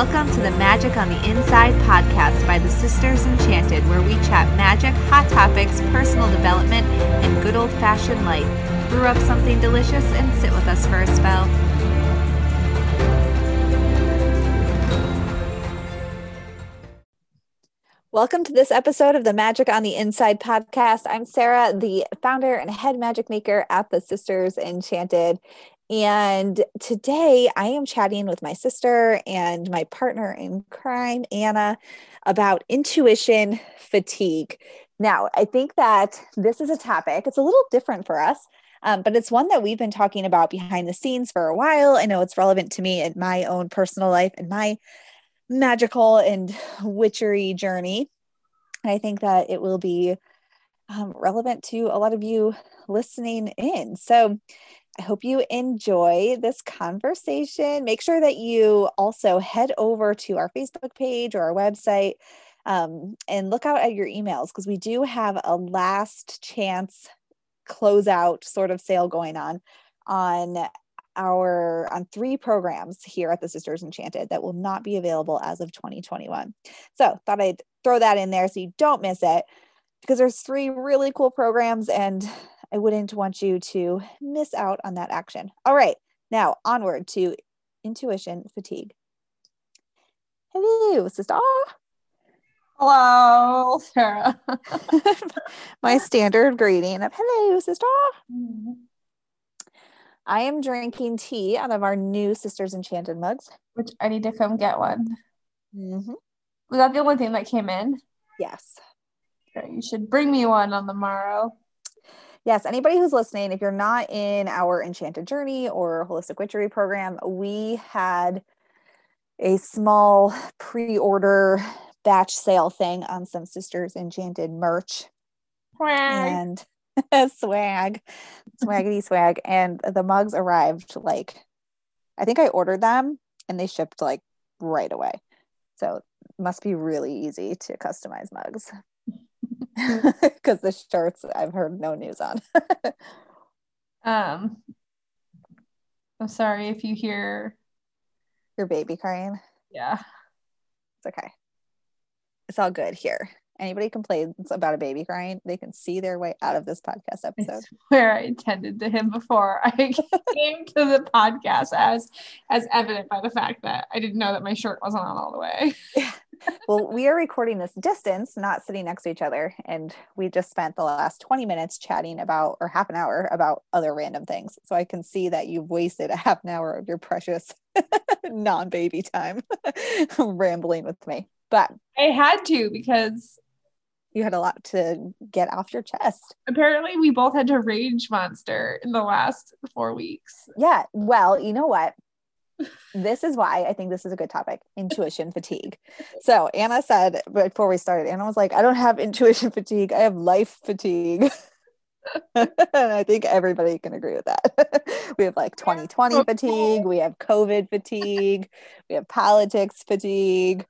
Welcome to the Magic on the Inside podcast by the Sisters Enchanted, where we chat magic, hot topics, personal development, and good old fashioned life. Brew up something delicious and sit with us for a spell. Welcome to this episode of the Magic on the Inside podcast. I'm Sarah, the founder and head magic maker at the Sisters Enchanted. And today I am chatting with my sister and my partner in crime, Anna, about intuition fatigue. Now, I think that this is a topic, it's a little different for us. Um, but it's one that we've been talking about behind the scenes for a while. I know it's relevant to me in my own personal life and my magical and witchery journey. I think that it will be um, relevant to a lot of you listening in. So I hope you enjoy this conversation. Make sure that you also head over to our Facebook page or our website um, and look out at your emails because we do have a last chance closeout sort of sale going on on our on three programs here at the Sisters Enchanted that will not be available as of 2021. So thought I'd throw that in there so you don't miss it because there's three really cool programs and I wouldn't want you to miss out on that action. All right, now onward to intuition fatigue. Hello, sister. Hello, Sarah. My standard greeting of hello, sister. Mm-hmm. I am drinking tea out of our new Sisters Enchanted mugs. Which I need to come get one. Mm-hmm. Was that the only thing that came in? Yes. You should bring me one on the morrow. Yes, anybody who's listening, if you're not in our Enchanted Journey or Holistic Witchery program, we had a small pre order batch sale thing on some Sisters Enchanted merch. And swag, swaggity swag. And the mugs arrived like, I think I ordered them and they shipped like right away. So must be really easy to customize mugs because the shirts I've heard no news on. um, I'm sorry if you hear your baby crying. Yeah, it's okay. It's all good here anybody complains about a baby crying, they can see their way out of this podcast episode. Where I tended to him before I came to the podcast as as evident by the fact that I didn't know that my shirt wasn't on all the way. Well, we are recording this distance, not sitting next to each other, and we just spent the last 20 minutes chatting about or half an hour about other random things. So I can see that you've wasted a half an hour of your precious non-baby time rambling with me. But I had to because you had a lot to get off your chest. Apparently, we both had to rage monster in the last four weeks. Yeah. Well, you know what? This is why I think this is a good topic intuition fatigue. So, Anna said before we started, Anna was like, I don't have intuition fatigue, I have life fatigue. and I think everybody can agree with that. we have like 2020 fatigue, we have COVID fatigue, we have politics fatigue,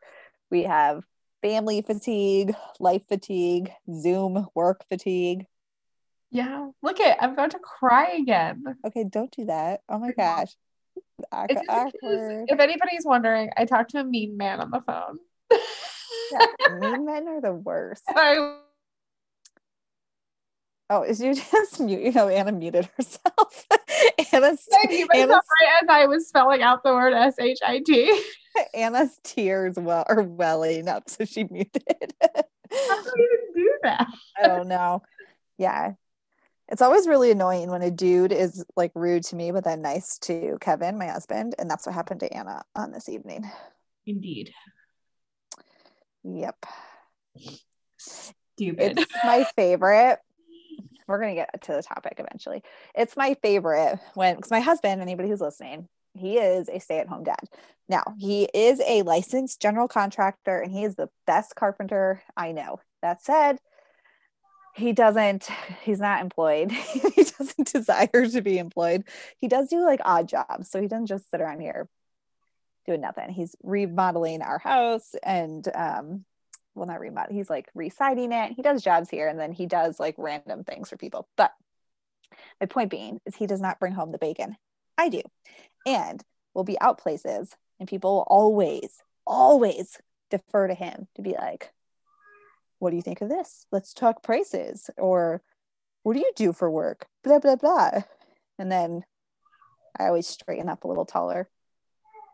we have family fatigue, life fatigue, Zoom work fatigue. Yeah, look at I'm about to cry again. Okay, don't do that. Oh my gosh. If anybody's wondering, I talked to a mean man on the phone. yeah, mean men are the worst. I Oh, is you just mute? You know, Anna muted herself. Anna's, Anna's right as I was spelling out the word S H I T. Anna's tears well are welling up, so she muted. How do you even do that? I don't know. Yeah. It's always really annoying when a dude is like rude to me, but then nice to Kevin, my husband. And that's what happened to Anna on this evening. Indeed. Yep. Stupid. It's my favorite we're going to get to the topic eventually. It's my favorite when, because my husband, anybody who's listening, he is a stay at home dad. Now, he is a licensed general contractor and he is the best carpenter I know. That said, he doesn't, he's not employed. he doesn't desire to be employed. He does do like odd jobs. So he doesn't just sit around here doing nothing. He's remodeling our house and um, well not remodel he's like reciting it he does jobs here and then he does like random things for people but my point being is he does not bring home the bacon i do and we'll be out places and people will always always defer to him to be like, what do you think of this? Let's talk prices. Or what do you do for work? Blah, blah, blah. And then I always straighten up a little taller.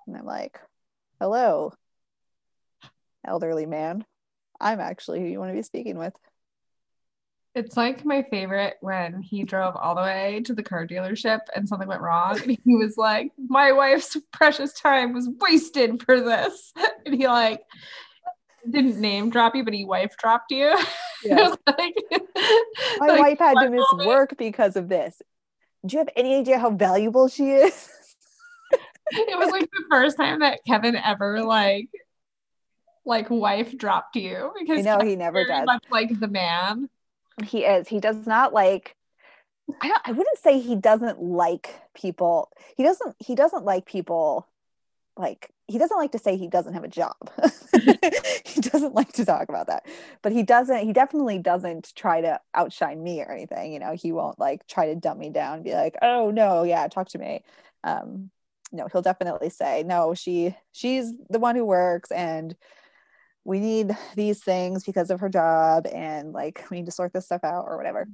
And I'm like, hello, elderly man. I'm actually who you want to be speaking with. It's like my favorite when he drove all the way to the car dealership and something went wrong. And he was like, My wife's precious time was wasted for this. And he like didn't name drop you, but he wife dropped you. Yeah. like, My like, wife had to miss moment- work because of this. Do you have any idea how valuable she is? It was like the first time that Kevin ever like like wife dropped you because I know Kevin's he never does. much like the man. he is. He does not like I don't I wouldn't say he doesn't like people. He doesn't he doesn't like people like he doesn't like to say he doesn't have a job. he doesn't like to talk about that. But he doesn't he definitely doesn't try to outshine me or anything, you know. He won't like try to dumb me down and be like, "Oh, no, yeah, talk to me." Um no, he'll definitely say, "No, she she's the one who works and we need these things because of her job and like we need to sort this stuff out or whatever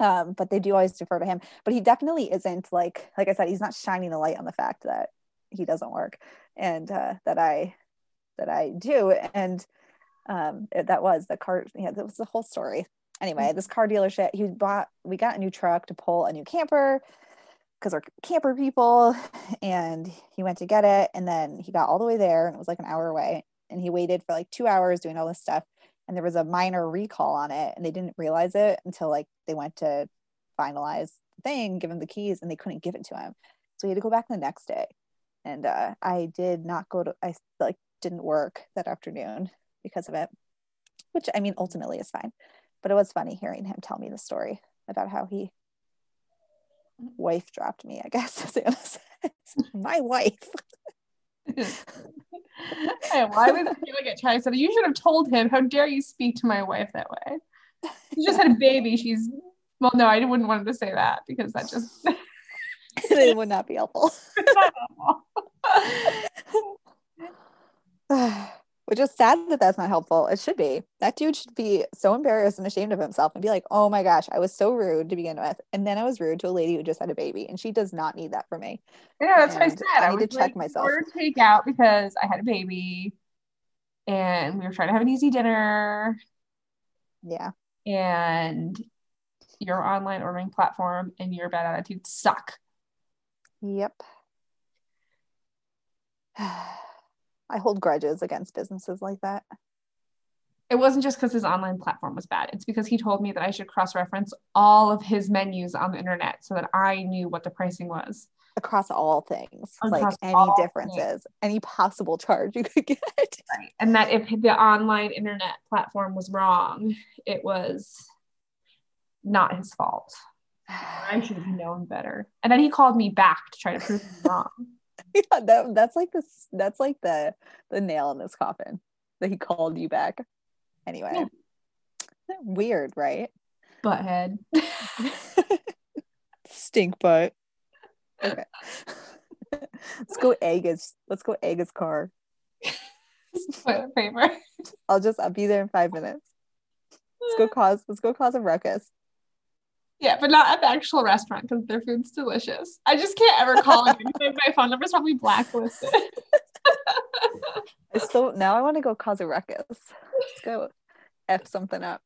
um, but they do always defer to him but he definitely isn't like like i said he's not shining a light on the fact that he doesn't work and uh, that i that i do. And um, it- that was the car yeah that was the whole story. Anyway this car dealership he bought we got a new truck to pull a new camper because we're camper people and he went to get it and then he got all the way there and it was like an hour away and he waited for like two hours doing all this stuff and there was a minor recall on it and they didn't realize it until like they went to finalize the thing give him the keys and they couldn't give it to him. So he had to go back the next day and uh, i did not go to i like didn't work that afternoon because of it which i mean ultimately is fine but it was funny hearing him tell me the story about how he wife dropped me i guess my wife Hey, I was feeling it, Chai said, You should have told him, How dare you speak to my wife that way? She just had a baby. She's, well, no, I wouldn't want him to say that because that just, it would not be helpful not helpful. which is sad that that's not helpful. It should be. That dude should be so embarrassed and ashamed of himself and be like, oh my gosh, I was so rude to begin with. And then I was rude to a lady who just had a baby, and she does not need that from me. Yeah, that's what I And said. I need to was check like, myself. Order takeout because I had a baby and we were trying to have an easy dinner Yeah. and your online ordering platform and your bad attitude suck. Yep. I hold grudges against businesses like that. It wasn't just because his online platform was bad. It's because he told me that I should cross reference all of his menus on the internet so that I knew what the pricing was. Across all things, like any differences, any possible charge you could get. Right. And that if the online internet platform was wrong, it was not his fault. I should have known better. And then he called me back to try to prove him wrong. yeah, that, that's like this. That's like the the nail in this coffin that he called you back. Anyway, weird, right? Butthead. Stink butt. Okay. let's go egg his. Let's go egg his car. Toilet paper. I'll just. I'll be there in five minutes. Let's go cause. Let's go cause a ruckus. Yeah, but not at the actual restaurant because their food's delicious. I just can't ever call him my phone number's probably blacklisted. I still now. I want to go cause a ruckus. Let's go f something up.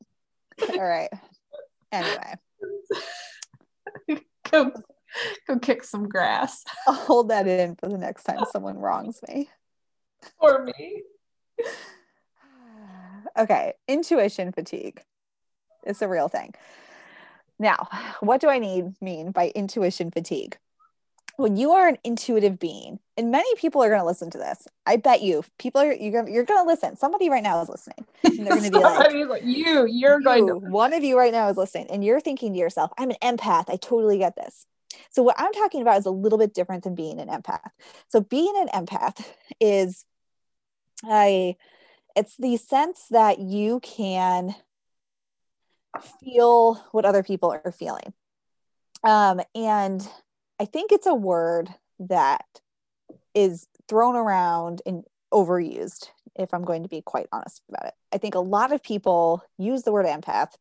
All right. Anyway, go, go kick some grass I'll hold that in for the next time someone wrongs me. for me. okay, intuition fatigue. It's a real thing. Now, what do I need mean by intuition fatigue? When you are an intuitive being, and many people are going to listen to this. I bet you, people are you're going you're going to listen. Somebody right now is listening. And they're going to be like, like, you, you're going to. one of you right now is listening, and you're thinking to yourself, "I'm an empath. I totally get this." So what I'm talking about is a little bit different than being an empath. So being an empath is, I, it's the sense that you can feel what other people are feeling. Um, and I think it's a word that is thrown around and overused, if I'm going to be quite honest about it. I think a lot of people use the word empath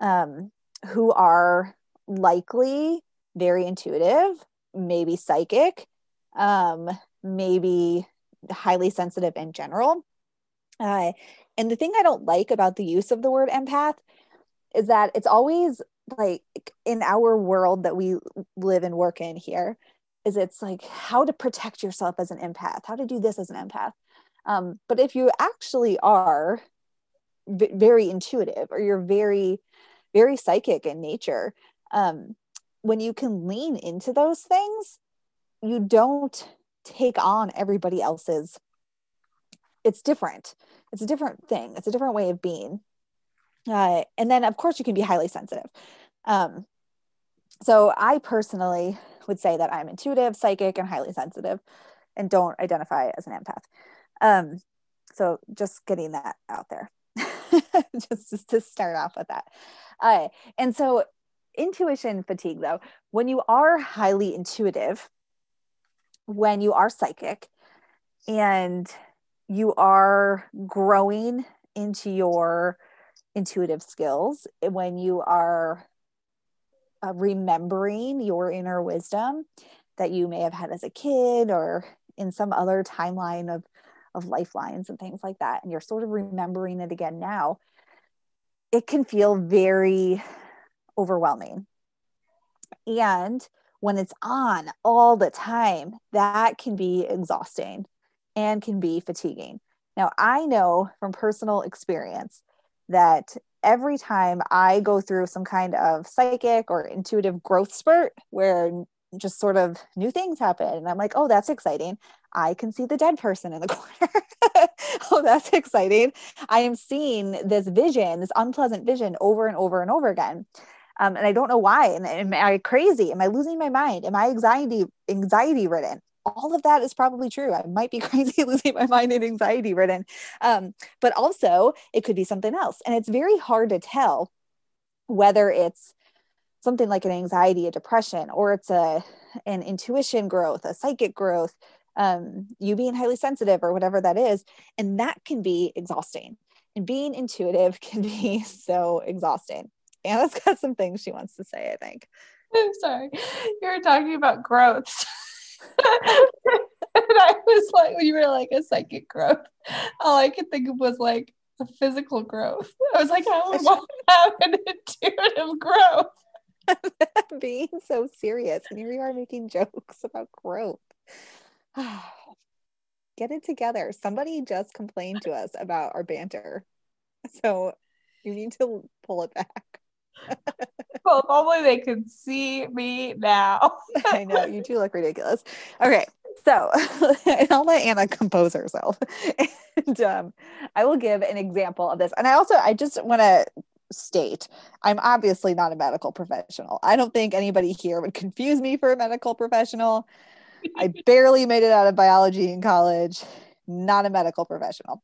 um, who are likely very intuitive, maybe psychic, um, maybe highly sensitive in general. Uh, and the thing I don't like about the use of the word empath is that it's always like in our world that we live and work in here is it's like how to protect yourself as an empath how to do this as an empath. Um, but if you actually are v- very intuitive or you're very very psychic in nature um, when you can lean into those things you don't take on everybody else's it's different. It's a different thing. It's a different way of being uh, and then of course you can be highly sensitive. Um, so i personally would say that i'm intuitive psychic and highly sensitive and don't identify as an empath. Um, so just getting that out there. Just, just to start off with that. Uh, and so intuition fatigue though when you are highly intuitive when you are psychic and you are growing into your intuitive skills when you are uh, remembering your inner wisdom that you may have had as a kid or in some other timeline of of lifelines and things like that and you're sort of remembering it again now it can feel very overwhelming. And when it's on all the time that can be exhausting and can be fatiguing. Now i know from personal experience that every time I go through some kind of psychic or intuitive growth spurt where just sort of new things happen and I'm like, oh, that's exciting. I can see the dead person in the corner. oh, that's exciting. I am seeing this vision, this unpleasant vision over and over and over again. Um, and I don't know why. And am I crazy? Am I losing my mind? Am I anxiety anxiety ridden? All of that is probably true. I might be crazy losing my mind and anxiety ridden. Um, but also, it could be something else. And it's very hard to tell whether it's something like an anxiety, a depression, or it's a an intuition growth, a psychic growth, um, you being highly sensitive, or whatever that is. And that can be exhausting. And being intuitive can be so exhausting. Anna's got some things she wants to say, I think. I'm sorry. You were talking about growth. And I was like, you were like a psychic growth, all I could think of was like a physical growth. I was like, I want to have an intuitive growth. Being so serious, and here you are making jokes about growth. Get it together. Somebody just complained to us about our banter. So you need to pull it back. Well, if only they could see me now. I know you do look ridiculous. Okay, so I'll let Anna compose herself, and um, I will give an example of this. And I also I just want to state I'm obviously not a medical professional. I don't think anybody here would confuse me for a medical professional. I barely made it out of biology in college. Not a medical professional.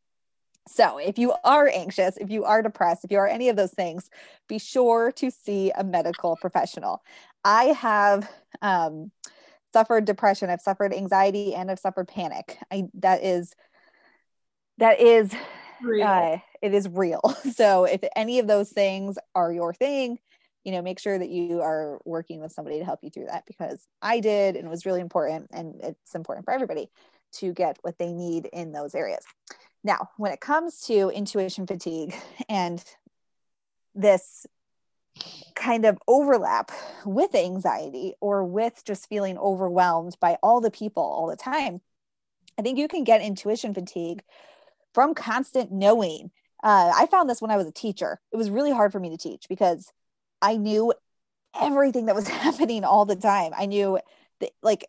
So, if you are anxious, if you are depressed, if you are any of those things, be sure to see a medical professional. I have um, suffered depression, I've suffered anxiety, and I've suffered panic. I that is that is uh, it is real. So, if any of those things are your thing, you know, make sure that you are working with somebody to help you through that because I did, and it was really important, and it's important for everybody to get what they need in those areas. Now, when it comes to intuition fatigue and this kind of overlap with anxiety or with just feeling overwhelmed by all the people all the time, I think you can get intuition fatigue from constant knowing. Uh, I found this when I was a teacher. It was really hard for me to teach because I knew everything that was happening all the time. I knew that, like,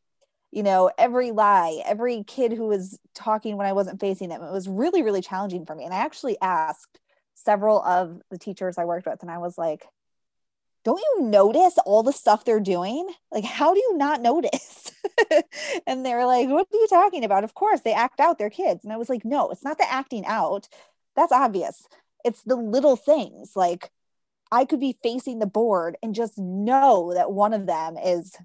you know, every lie, every kid who was talking when I wasn't facing them. It was really, really challenging for me. And I actually asked several of the teachers I worked with, and I was like, don't you notice all the stuff they're doing? Like, how do you not notice? and they're like, what are you talking about? Of course, they act out their kids. And I was like, no, it's not the acting out. That's obvious. It's the little things. Like, I could be facing the board and just know that one of them is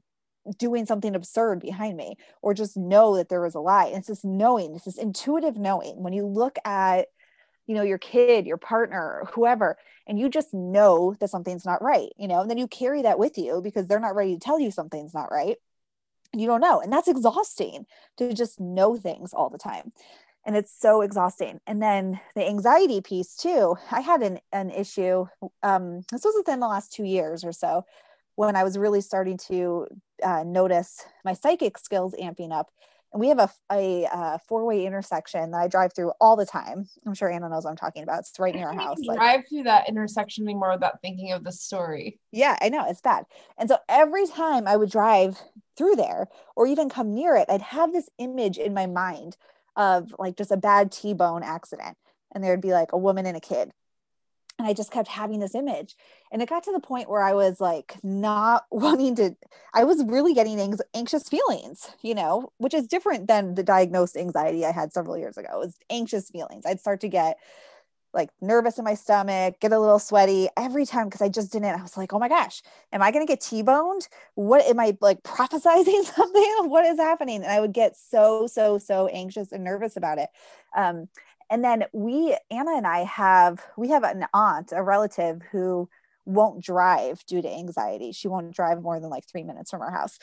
doing something absurd behind me or just know that there was a lie. And it's this knowing, it's this intuitive knowing. When you look at, you know, your kid, your partner, whoever, and you just know that something's not right, you know, and then you carry that with you because they're not ready to tell you something's not right. You don't know. And that's exhausting to just know things all the time. And it's so exhausting. And then the anxiety piece too. I had an, an issue. Um, this was within the last two years or so when I was really starting to uh, notice my psychic skills amping up. And we have a, a, a uh, four way intersection that I drive through all the time. I'm sure Anna knows what I'm talking about. It's right near our house. Like, drive through that intersection anymore without thinking of the story. Yeah, I know it's bad. And so every time I would drive through there or even come near it, I'd have this image in my mind of like just a bad T bone accident. And there'd be like a woman and a kid and I just kept having this image. And it got to the point where I was like not wanting to, I was really getting anxious feelings, you know, which is different than the diagnosed anxiety I had several years ago. It was anxious feelings. I'd start to get like nervous in my stomach, get a little sweaty every time because I just didn't. I was like, oh my gosh, am I going to get T boned? What am I like prophesizing something? what is happening? And I would get so, so, so anxious and nervous about it. Um, and then we anna and i have we have an aunt a relative who won't drive due to anxiety. She won't drive more than like three minutes from our house.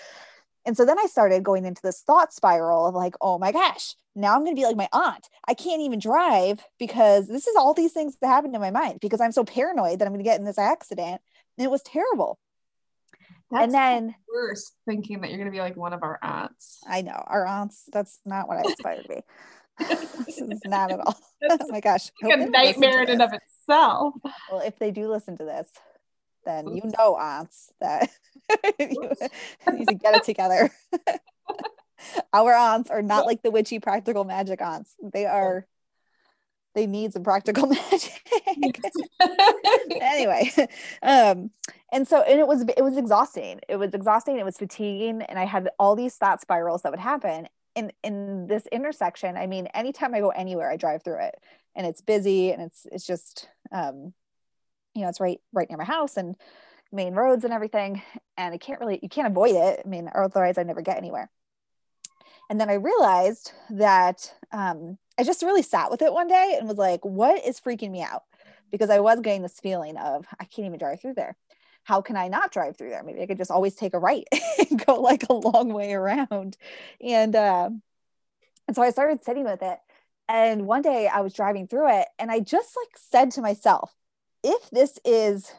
And so then i started going into this thought spiral of like oh my gosh now i'm going to be like my aunt. I can't even drive because this is all these things that happened in my mind because i'm so paranoid that i'm going to get in this accident. And it was terrible. That's and then the worst thinking that you're going to be like one of our aunts. I know. Our aunts that's not what i aspire to be this is not at all. oh my gosh. Like a nightmare in and of itself. Well, if they do listen to this, then you know, aunts, that you need to get it together. Our aunts are not like the witchy practical magic aunts. They are they need some practical magic. anyway, um, and so and it was it was exhausting. It was exhausting. It was fatiguing, and I had all these thought spirals that would happen in in this intersection i mean anytime i go anywhere i drive through it and it's busy and it's it's just um you know it's right right near my house and main roads and everything. And i can't really you can't avoid it. I mean otherwise i never get anywhere. And then i realized that um i just really sat with it one day and was like what is freaking me out? Because i was getting this feeling of i can't even drive through there how can I not drive through there? Maybe I could just always take a right and go like a long way around. And uh, and so I started sitting with it. And one day I was driving through it and I just like said to myself, if this is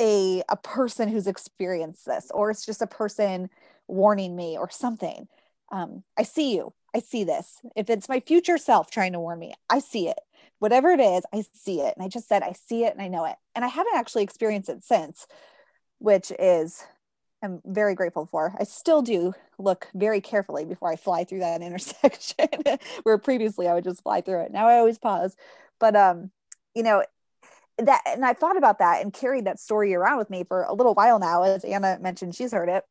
a a person who's experienced this, or it's just a person warning me or something, um, I see you. I see this. If it's my future self trying to warn me, I see it whatever it is, I see it. And I just said, I see it and I know it. And I haven't actually experienced it since, which is, I'm very grateful for. I still do look very carefully before I fly through that intersection, where previously I would just fly through it. Now I always pause. But, um, you know, that, and I thought about that and carried that story around with me for a little while now, as Anna mentioned, she's heard it.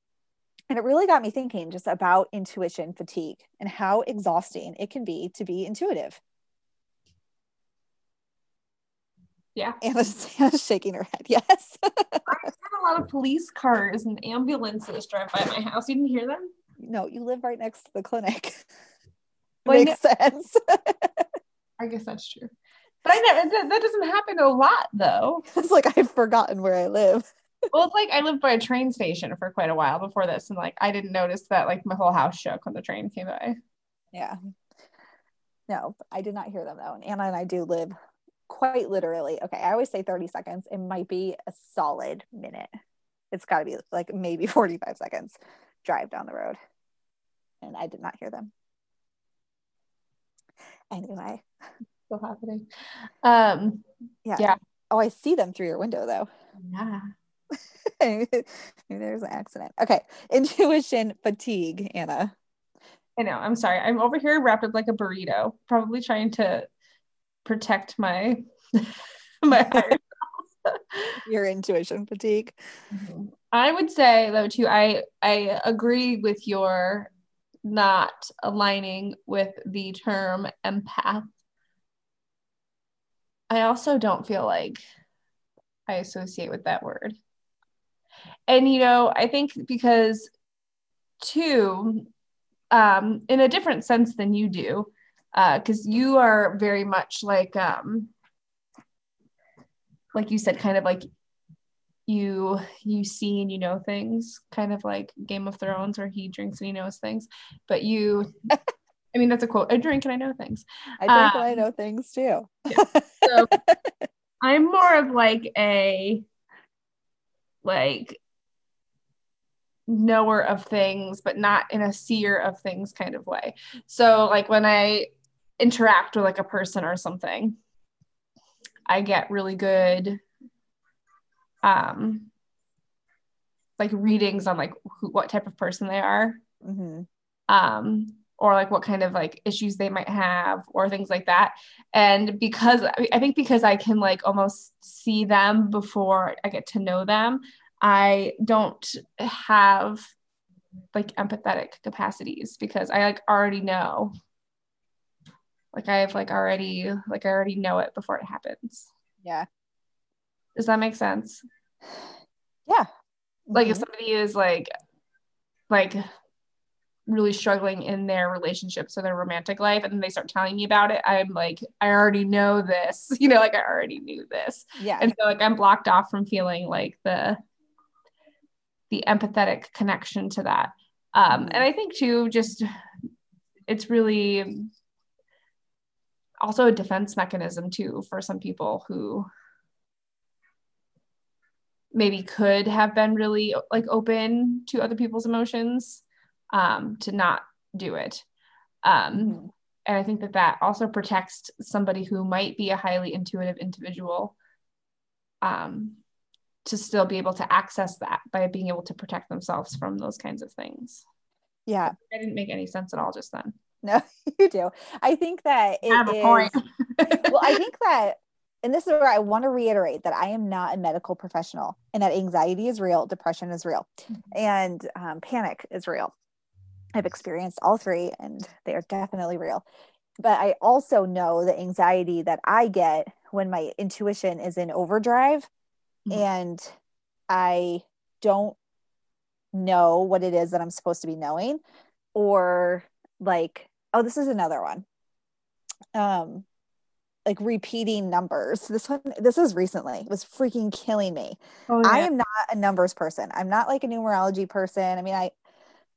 And it really got me thinking just about intuition fatigue and how exhausting it can be to be intuitive. Yeah. Anna's, Anna's shaking her head. Yes. I've had a lot of police cars and ambulances drive by my house. You didn't hear them? No, you live right next to the clinic. Well, Makes sense. I guess that's true. But I know that, that doesn't happen a lot though. It's like I've forgotten where I live. well, it's like I lived by a train station for quite a while before this, and like I didn't notice that like my whole house shook when the train came by. Yeah. No, I did not hear them though. And Anna and I do live quite literally, okay, I always say 30 seconds. It might be a solid minute. It's got to be like maybe 45 seconds drive down the road. And I did not hear them. Anyway. Still happening. Um, yeah. Yeah. Oh, I see them through your window though. Yeah. There's an accident. Okay. Intuition fatigue, Anna. I know. I'm sorry. I'm over here wrapped up like a burrito, probably trying to protect my my your intuition fatigue. Mm-hmm. I would say though too, I I agree with your not aligning with the term empath. I also don't feel like I associate with that word. And you know, I think because two, um, in a different sense than you do, because uh, you are very much like, um, like you said, kind of like you you see and you know things, kind of like Game of Thrones, where he drinks and he knows things, but you. I mean, that's a quote. I drink and I know things. I drink and I um, know things too. yeah. So I'm more of like a like knower of things, but not in a seer of things kind of way. So like when I interact with like a person or something, I get really good um like readings on like who, what type of person they are. Mm-hmm. Um or like what kind of like issues they might have or things like that and because i think because i can like almost see them before i get to know them i don't have like empathetic capacities because i like already know like i've like already like i already know it before it happens. Yeah. Does that make sense? Yeah. Like mm-hmm. if somebody is like like really struggling in their relationship or their romantic life and then they start telling me about it i'm like i already know this. You know like i already knew this. Yeah. And so like i'm blocked off from feeling like the the empathetic connection to that. Um and i think too just it's really also a defense mechanism too for some people who maybe could have been really like open to other people's emotions um, to not do it. Um, mm-hmm. And I think that that also protects somebody who might be a highly intuitive individual um, to still be able to access that by being able to protect themselves from those kinds of things. Yeah. I didn't make any sense at all just then. No, you do. I think that it I have a is, point. well, I think that and this is where I want to reiterate that I am not a medical professional and that anxiety is real, depression is real, mm-hmm. and um, panic is real. I've experienced all three and they are definitely real. But I also know the anxiety that I get when my intuition is in overdrive mm-hmm. and I don't know what it is that I'm supposed to be knowing or like oh this is another one um like repeating numbers this one this was recently it was freaking killing me oh, yeah. i am not a numbers person i'm not like a numerology person i mean i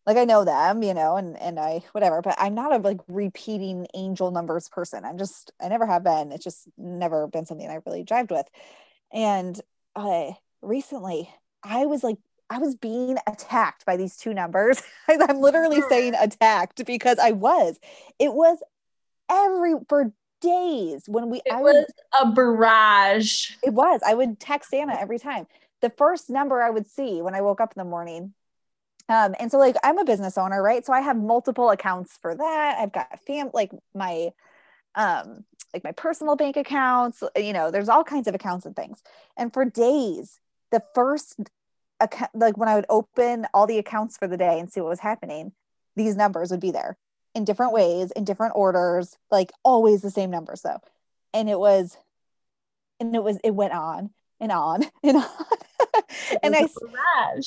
like I know them, you know, and and I whatever, but I'm not a like repeating angel numbers person. I'm just I never have been. It's just never been something I really jived with. And uh recently I was like I was being attacked by these two numbers. I'm literally saying attacked because I was. It was every for days when we it I was would, a barrage. It was. I would text Anna every time. The first number I would see when I woke up in the morning um, and so like I'm a business owner, right? So I have multiple accounts for that. I've got fam like my um like my personal bank accounts, you know, there's all kinds of accounts and things. And for days, the first account like when I would open all the accounts for the day and see what was happening, these numbers would be there in different ways, in different orders, like always the same numbers though. And it was and it was it went on and on and on. and I,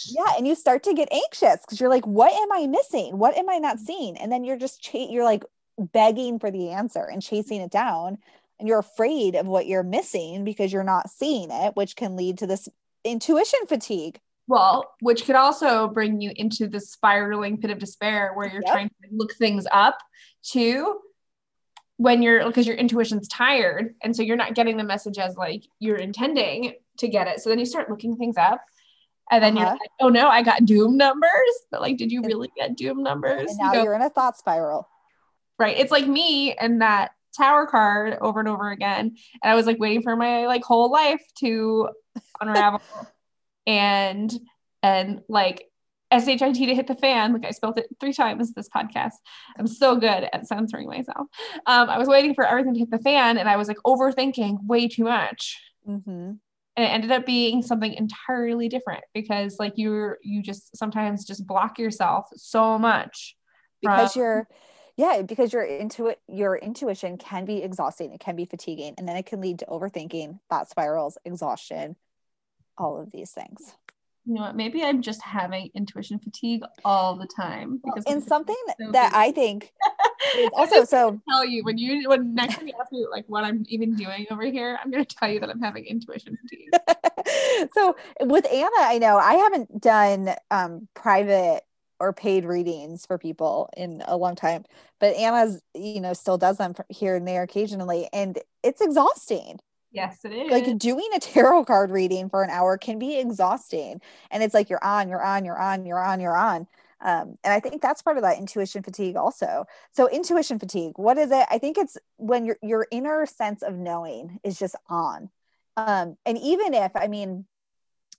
yeah, and you start to get anxious because you're like, what am I missing? What am I not seeing? And then you're just, ch- you're like begging for the answer and chasing it down. And you're afraid of what you're missing because you're not seeing it, which can lead to this intuition fatigue. Well, which could also bring you into the spiraling pit of despair where you're yep. trying to look things up too when you're because your intuition's tired. And so you're not getting the message as like you're intending to get it. So then you start looking things up and then uh-huh. you're like oh no i got doom numbers. But like did you really get doom numbers? And now you are in a thought spiral. Right. It's like me and that tower card over and over again. And i was like waiting for my like whole life to unravel and and like SHIT to hit the fan. Like I spelled it three times this podcast. I'm so good at censoring myself. Um, I was waiting for everything to hit the fan and I was like overthinking way too much. Mm-hmm. And it ended up being something entirely different because like you're, you just sometimes just block yourself so much. Because you're, yeah, because your intuit your intuition can be exhausting, it can be fatiguing, and then it can lead to overthinking, thought spirals, exhaustion, all of these things. You know what? Maybe I'm just having intuition fatigue all the time because and something so that busy. I think also so tell you when you when next time you ask me like what I'm even doing over here, I'm gonna tell you that I'm having intuition fatigue. so with Anna, I know I haven't done um, private or paid readings for people in a long time, but Anna's, you know, still does them here and there occasionally, and it's exhausting. Yes, it is. Like doing a tarot card reading for an hour can be exhausting, and it's like you're on, you're on, you're on, you're on, you're on. Um, and I think that's part of that intuition fatigue also. So intuition fatigue, what is it? I think it's when your your inner sense of knowing is just on. Um, and even if, I mean,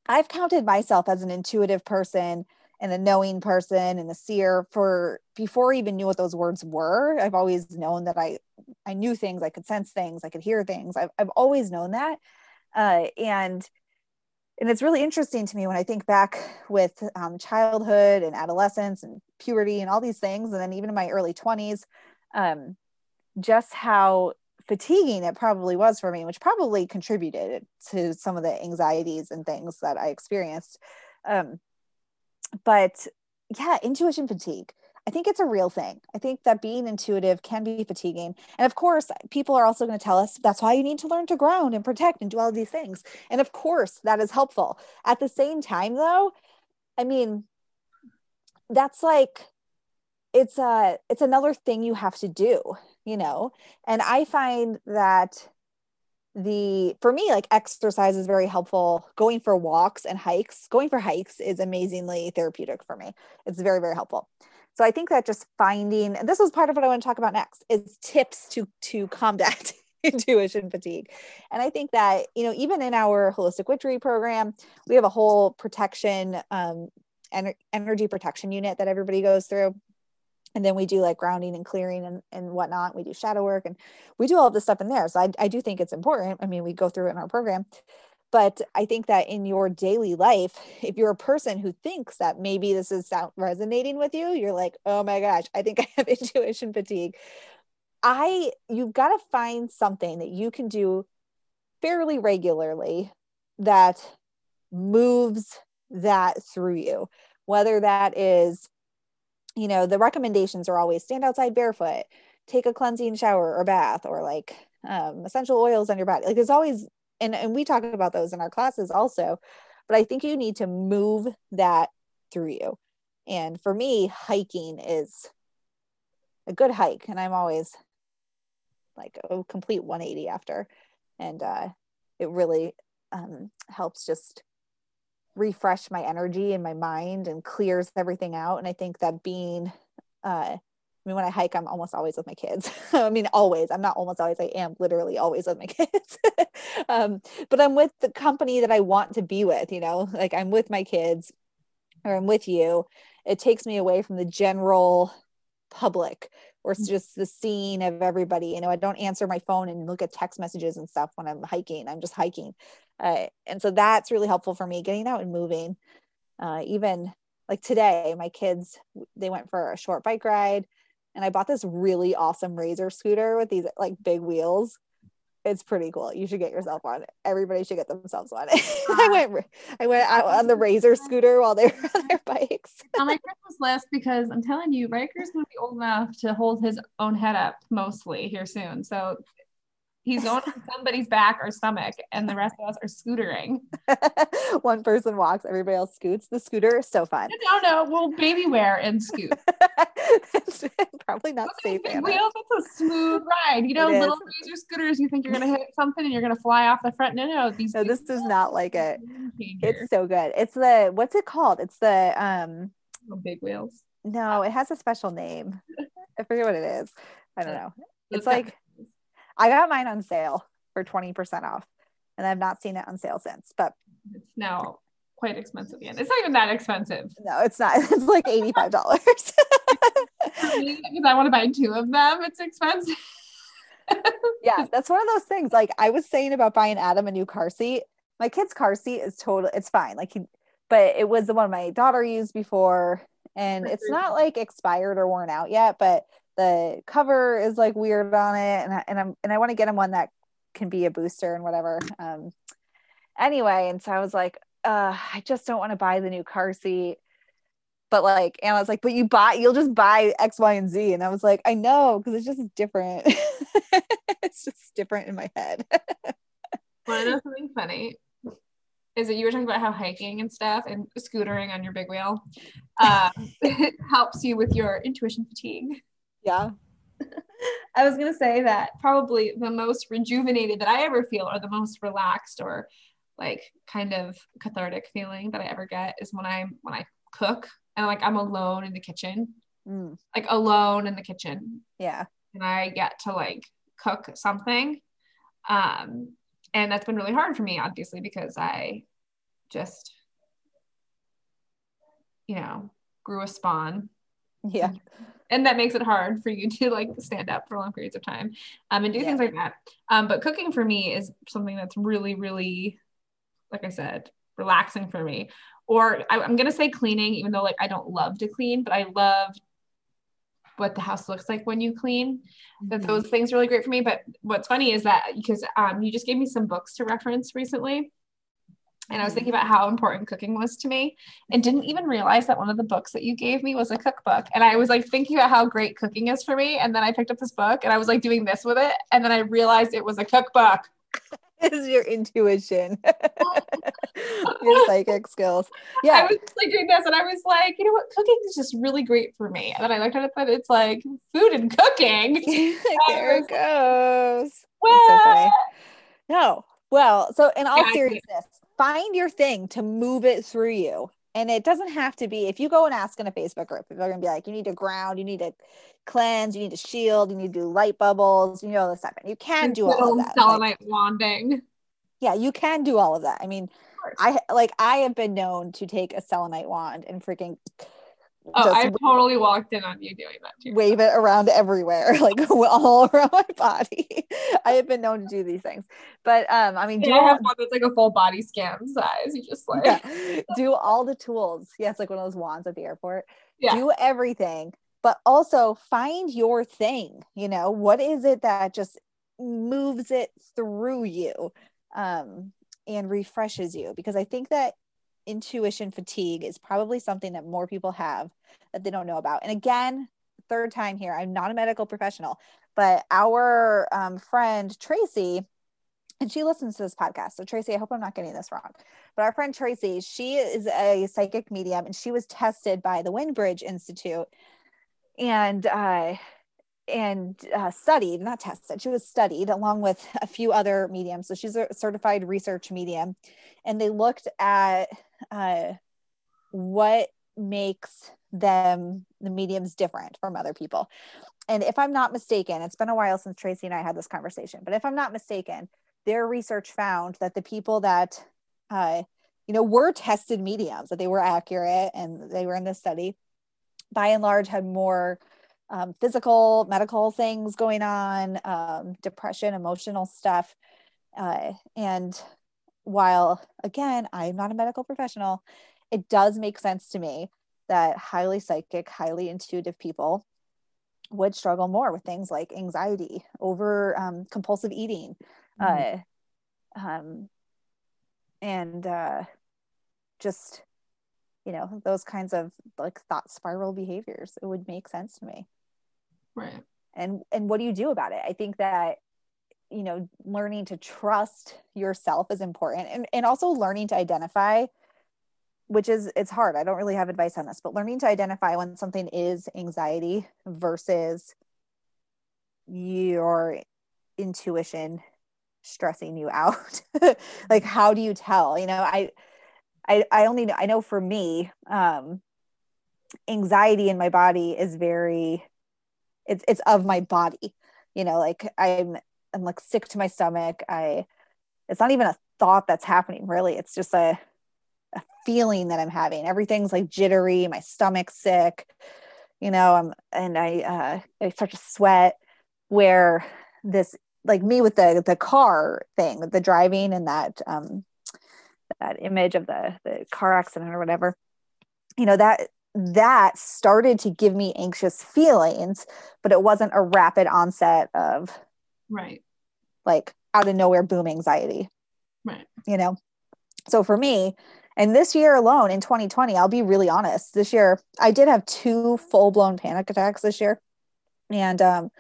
I've counted myself as an intuitive person and a knowing person and a seer for before I even knew what those words were. I've always known that I I knew things, I could sense things, I could hear things. I've I've always known that. Uh, and and it's really interesting to me when I think back with um, childhood and adolescence and puberty and all these things, and then even in my early 20s, um, just how fatiguing it probably was for me, which probably contributed to some of the anxieties and things that I experienced. Um, but yeah, intuition fatigue. I think it's a real thing. I think that being intuitive can be fatiguing. And of course, people are also going to tell us that's why you need to learn to ground and protect and do all these things. And of course, that is helpful. At the same time, though, I mean, that's like it's a it's another thing you have to do, you know. And I find that the for me like exercise is very helpful. Going for walks and hikes going for hikes is amazingly therapeutic for me. It's very very helpful. So i think that just finding and this is part of what i want to talk about next is tips to to combat intuition fatigue. And i think that you know even in our holistic witchery program we have a whole protection um ener- energy protection unit that everybody goes through and then we do like grounding and clearing and, and whatnot. We do shadow work and we do all of this stuff in there. So I, I do think it's important. I mean we go through it in our program. But i think that in your daily life if you're a person who thinks that maybe this is sound resonating with you you're like oh my gosh i think i have intuition fatigue. I you've got to find something that you can do fairly regularly that moves that through you. Whether that is you know the recommendations are always stand outside barefoot take a cleansing shower or bath or like um, essential oils on your body. Like there's always and, and we talk about those in our classes also but i think you need to move that through you. And for me hiking is a good hike and i'm always like a complete 180 after. And uh, it really um, helps just refresh my energy and my mind and clears everything out. And I think that being, uh, I mean, when I hike, I'm almost always with my kids. I mean, always. I'm not almost always. I am literally always with my kids. um, but I'm with the company that I want to be with. You know, like I'm with my kids, or I'm with you. It takes me away from the general public or it's just the scene of everybody you know i don't answer my phone and look at text messages and stuff when i'm hiking i'm just hiking uh, and so that's really helpful for me getting out and moving. Uh, even like today my kids they went for a short bike ride and i bought this really awesome razor scooter with these like big wheels. It's pretty cool. You should get yourself on it everybody should get themselves on it i went i went out on the razor scooter while they were on their bikes. On my Christmas list because I'm telling you, Riker's gonna be old enough to hold his own head up mostly here soon. So he's going on somebody's back or stomach, and the rest of us are scootering. one person walks everybody else scoots the scooter is so fun No, no, we'll baby wear and scoot. probably not these safe big wheels. It's a smooth ride. You know, It little razor scooters. You think you're gonna hit something and you're gonna fly off the front. No, no, these. no this is not like it it's so good it's the what's it called it's the um Little big wheels. no it has a special name i forget what it is i don't know it's It's like i got mine on sale for 20% off and i've not seen it on sale since but It's now quite expensive again. It's not even that expensive. no it's not it's like $85 For me, because I want to buy two of them. It's expensive. yeah that's one of those things like i was saying about buying adam a new car seat my kid's car seat is total it's fine like he but it was the one my daughter used before and it's not like expired or worn out yet but the cover is like weird on it and, I, and i'm and i want to get him one that can be a booster and whatever um anyway and so i was like uh, I just don't want to buy the new car seat. But like, and I was like, but you buy, you'll just buy X, Y, and Z. And I was like, I know, because it's just different. it's just different in my head. Want to know something funny? Is that you were talking about how hiking and stuff and scootering on your big wheel um, helps you with your intuition fatigue. Yeah. I was gonna say that probably the most rejuvenated that I ever feel, or the most relaxed, or like kind of cathartic feeling that I ever get is when I'm when I cook and like I'm alone in the kitchen, Mm, like alone in the kitchen, yeah. and I get to like cook something. Um, and that's been really hard for me, obviously, because I just, you know, grew a spawn Yeah. And that makes it hard for you to like stand up for long periods of time um, and do Yeah. things like that um, but cooking for me is something that's really really like i said relaxing for me or I, i'm gonna say cleaning even though like i don't love to clean but i love what the house looks like when you clean that Mhm. those things are really great for me but what's funny is that because um, you just gave me some books to reference recently and I was thinking mm-hmm. about how important cooking was to me and didn't even realize that one of the books that you gave me was a cookbook. And I was like thinking about how great cooking is for me. And then I picked up this book and I was like doing this with it. And then I realized it was a cookbook. is your intuition, your psychic skills. Yeah. I was like doing this and I was like, you know what? Cooking is just really great for me. And then I looked at it and it's like food and cooking. there it goes. What? so. No. Well, so in all Yeah, seriousness, find your thing to move it through you. And it doesn't have to be, if you go and ask in a Facebook group, people are going to be like, you need to ground, you need to cleanse, you need to shield, you need to do light bubbles, you know, all this stuff. And you can do all of that. Like, selenite wanding. yeah, you can do all of that. I mean. I like, I have been known to take a selenite wand and freaking Oh, I totally walked in on you doing that too. wave it around everywhere, like all around my body. I have been known to do these things, but um, I mean, do Yeah, I have one that's like a full body scan size. You just like yeah, do all the tools. Yes, like one of those wands at the airport. Yeah. Do everything, but also find your thing. You know, what is it that just moves it through you, um, and refreshes you? Because I think that intuition fatigue is probably something that more people have that they don't know about. And again, third time here, I'm not a medical professional, but our um, friend Tracy, and she listens to this podcast. So, Tracy, I hope I'm not getting this wrong. But our friend Tracy, she is a psychic medium and she was tested by the Windbridge Institute and uh, and uh, studied, not tested, she was studied along with a few other mediums. So she's a certified research medium. And they looked at uh, what makes them, the mediums, different from other people. And if I'm not mistaken, it's been a while since Tracy and I had this conversation, but if I'm not mistaken, their research found that the people that, uh, you know, were tested mediums, that they were accurate and they were in this study, by and large had more um, physical, medical things going on, um, depression, emotional stuff. Uh, and while, again, I'm not a medical professional, it does make sense to me that highly psychic, highly intuitive people would struggle more with things like anxiety, over um, compulsive eating, uh, um, and uh, just you know those kinds of like thought spiral behaviors. It would make sense to me. And and what do you do about it? I think that you know learning to trust yourself is important, and and also learning to identify which is it's hard. I don't really have advice on this but learning to identify when something is anxiety versus your intuition stressing you out. Like how do you tell? You know i i i only know i know for me um anxiety in my body is very it's it's of my body you know like i'm i'm like sick to my stomach i it's not even a thought that's happening really it's just a a feeling that I'm having. Everything's like jittery, my stomach's sick, you know, I'm and I uh I start to sweat where this like me with the the car thing, the driving and that um that image of the the car accident or whatever. You know, that that started to give me anxious feelings, but it wasn't a rapid onset of Right. like out of nowhere boom anxiety Right. you know so for me And this year alone in 2020, I'll be really honest, this year I did have two full blown panic attacks this year. And um,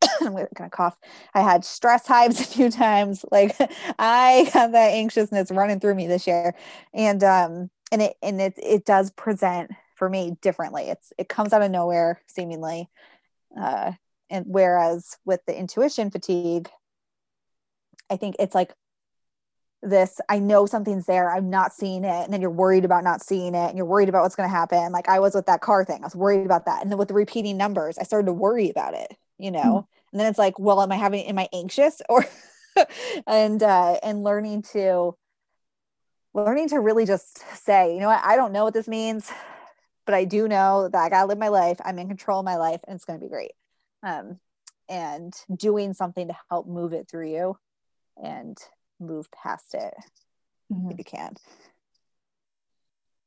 I'm gonna cough. I had stress hives a few times. Like I have that anxiousness running through me this year. And um, and it and it it does present for me differently. It's it comes out of nowhere seemingly. Uh, and whereas with the intuition fatigue, I think it's like this I know something's there, I'm not seeing it. And then you're worried about not seeing it and you're worried about what's going to happen. Like I was with that car thing, I was worried about that. And then with the repeating numbers, I started to worry about it, you know? Mm-hmm. And then it's like, well, am I having, am I anxious or, and, uh, and learning to, learning to really just say, you know what, I don't know what this means, but I do know that I got to live my life. I'm in control of my life and it's going to be great. Um, and doing something to help move it through you and move past it mm-hmm. if you can.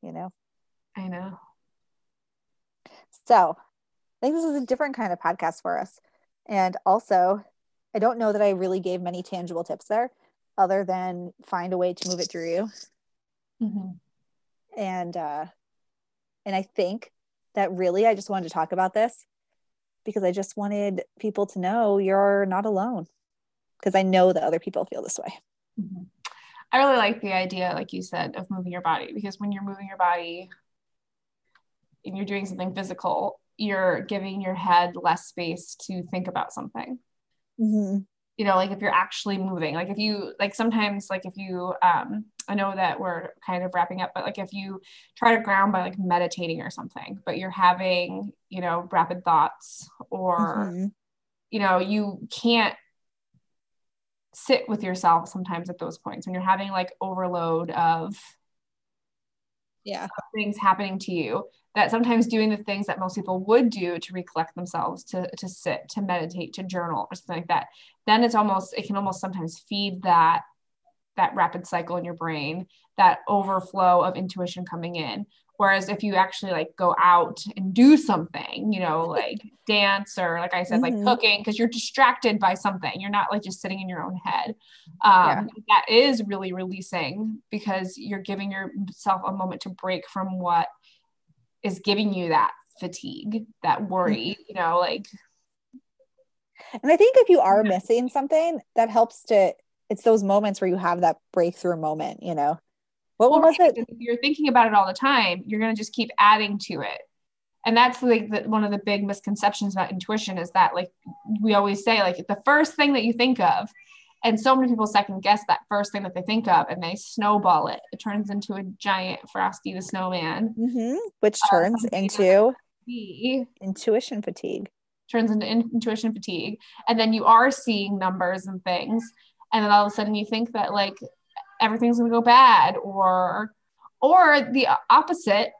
You know? I know. So I think this is a different kind of podcast for us. And also, I don't know that I really gave many tangible tips there other than find a way to move it through you. Mm-hmm. And uh and I think that really I just wanted to talk about this because I just wanted people to know you're not alone because I know that other people feel this way. Mm-hmm. I really like the idea, like you said, of moving your body because when you're moving your body and you're doing something physical, you're giving your head less space to think about something. Mm-hmm. You know, like if you're actually moving, like if you, like sometimes, like if you, um, I know that we're kind of wrapping up, but like if you try to ground by like meditating or something, but you're having, you know, rapid thoughts or, mm-hmm. you know, you can't sit with yourself sometimes at those points when you're having like overload of yeah things happening to you that sometimes doing the things that most people would do to recollect themselves to to sit to meditate to journal or something like that then it's almost it can almost sometimes feed that that rapid cycle in your brain that overflow of intuition coming in Whereas if you actually like go out and do something, you know, like dance or like I said, mm-hmm. like cooking, because you're distracted by something. You're not like just sitting in your own head. Um, yeah. That is really releasing because you're giving yourself a moment to break from what is giving you that fatigue, that worry, mm-hmm. you know, like. And I think if you are missing something, that helps to, it's those moments where you have that breakthrough moment, you know? What well, was it? If you're thinking about it all the time, you're going to just keep adding to it. And that's like the, one of the big misconceptions about intuition is that like we always say like the first thing that you think of and so many people second guess that first thing that they think of and they snowball it. It turns into a giant Frosty the Snowman, mm-hmm. which uh, turns uh, into intuition fatigue. Turns into in- intuition fatigue. And then you are seeing numbers and things. And then all of a sudden you think that like everything's going to go bad or or the opposite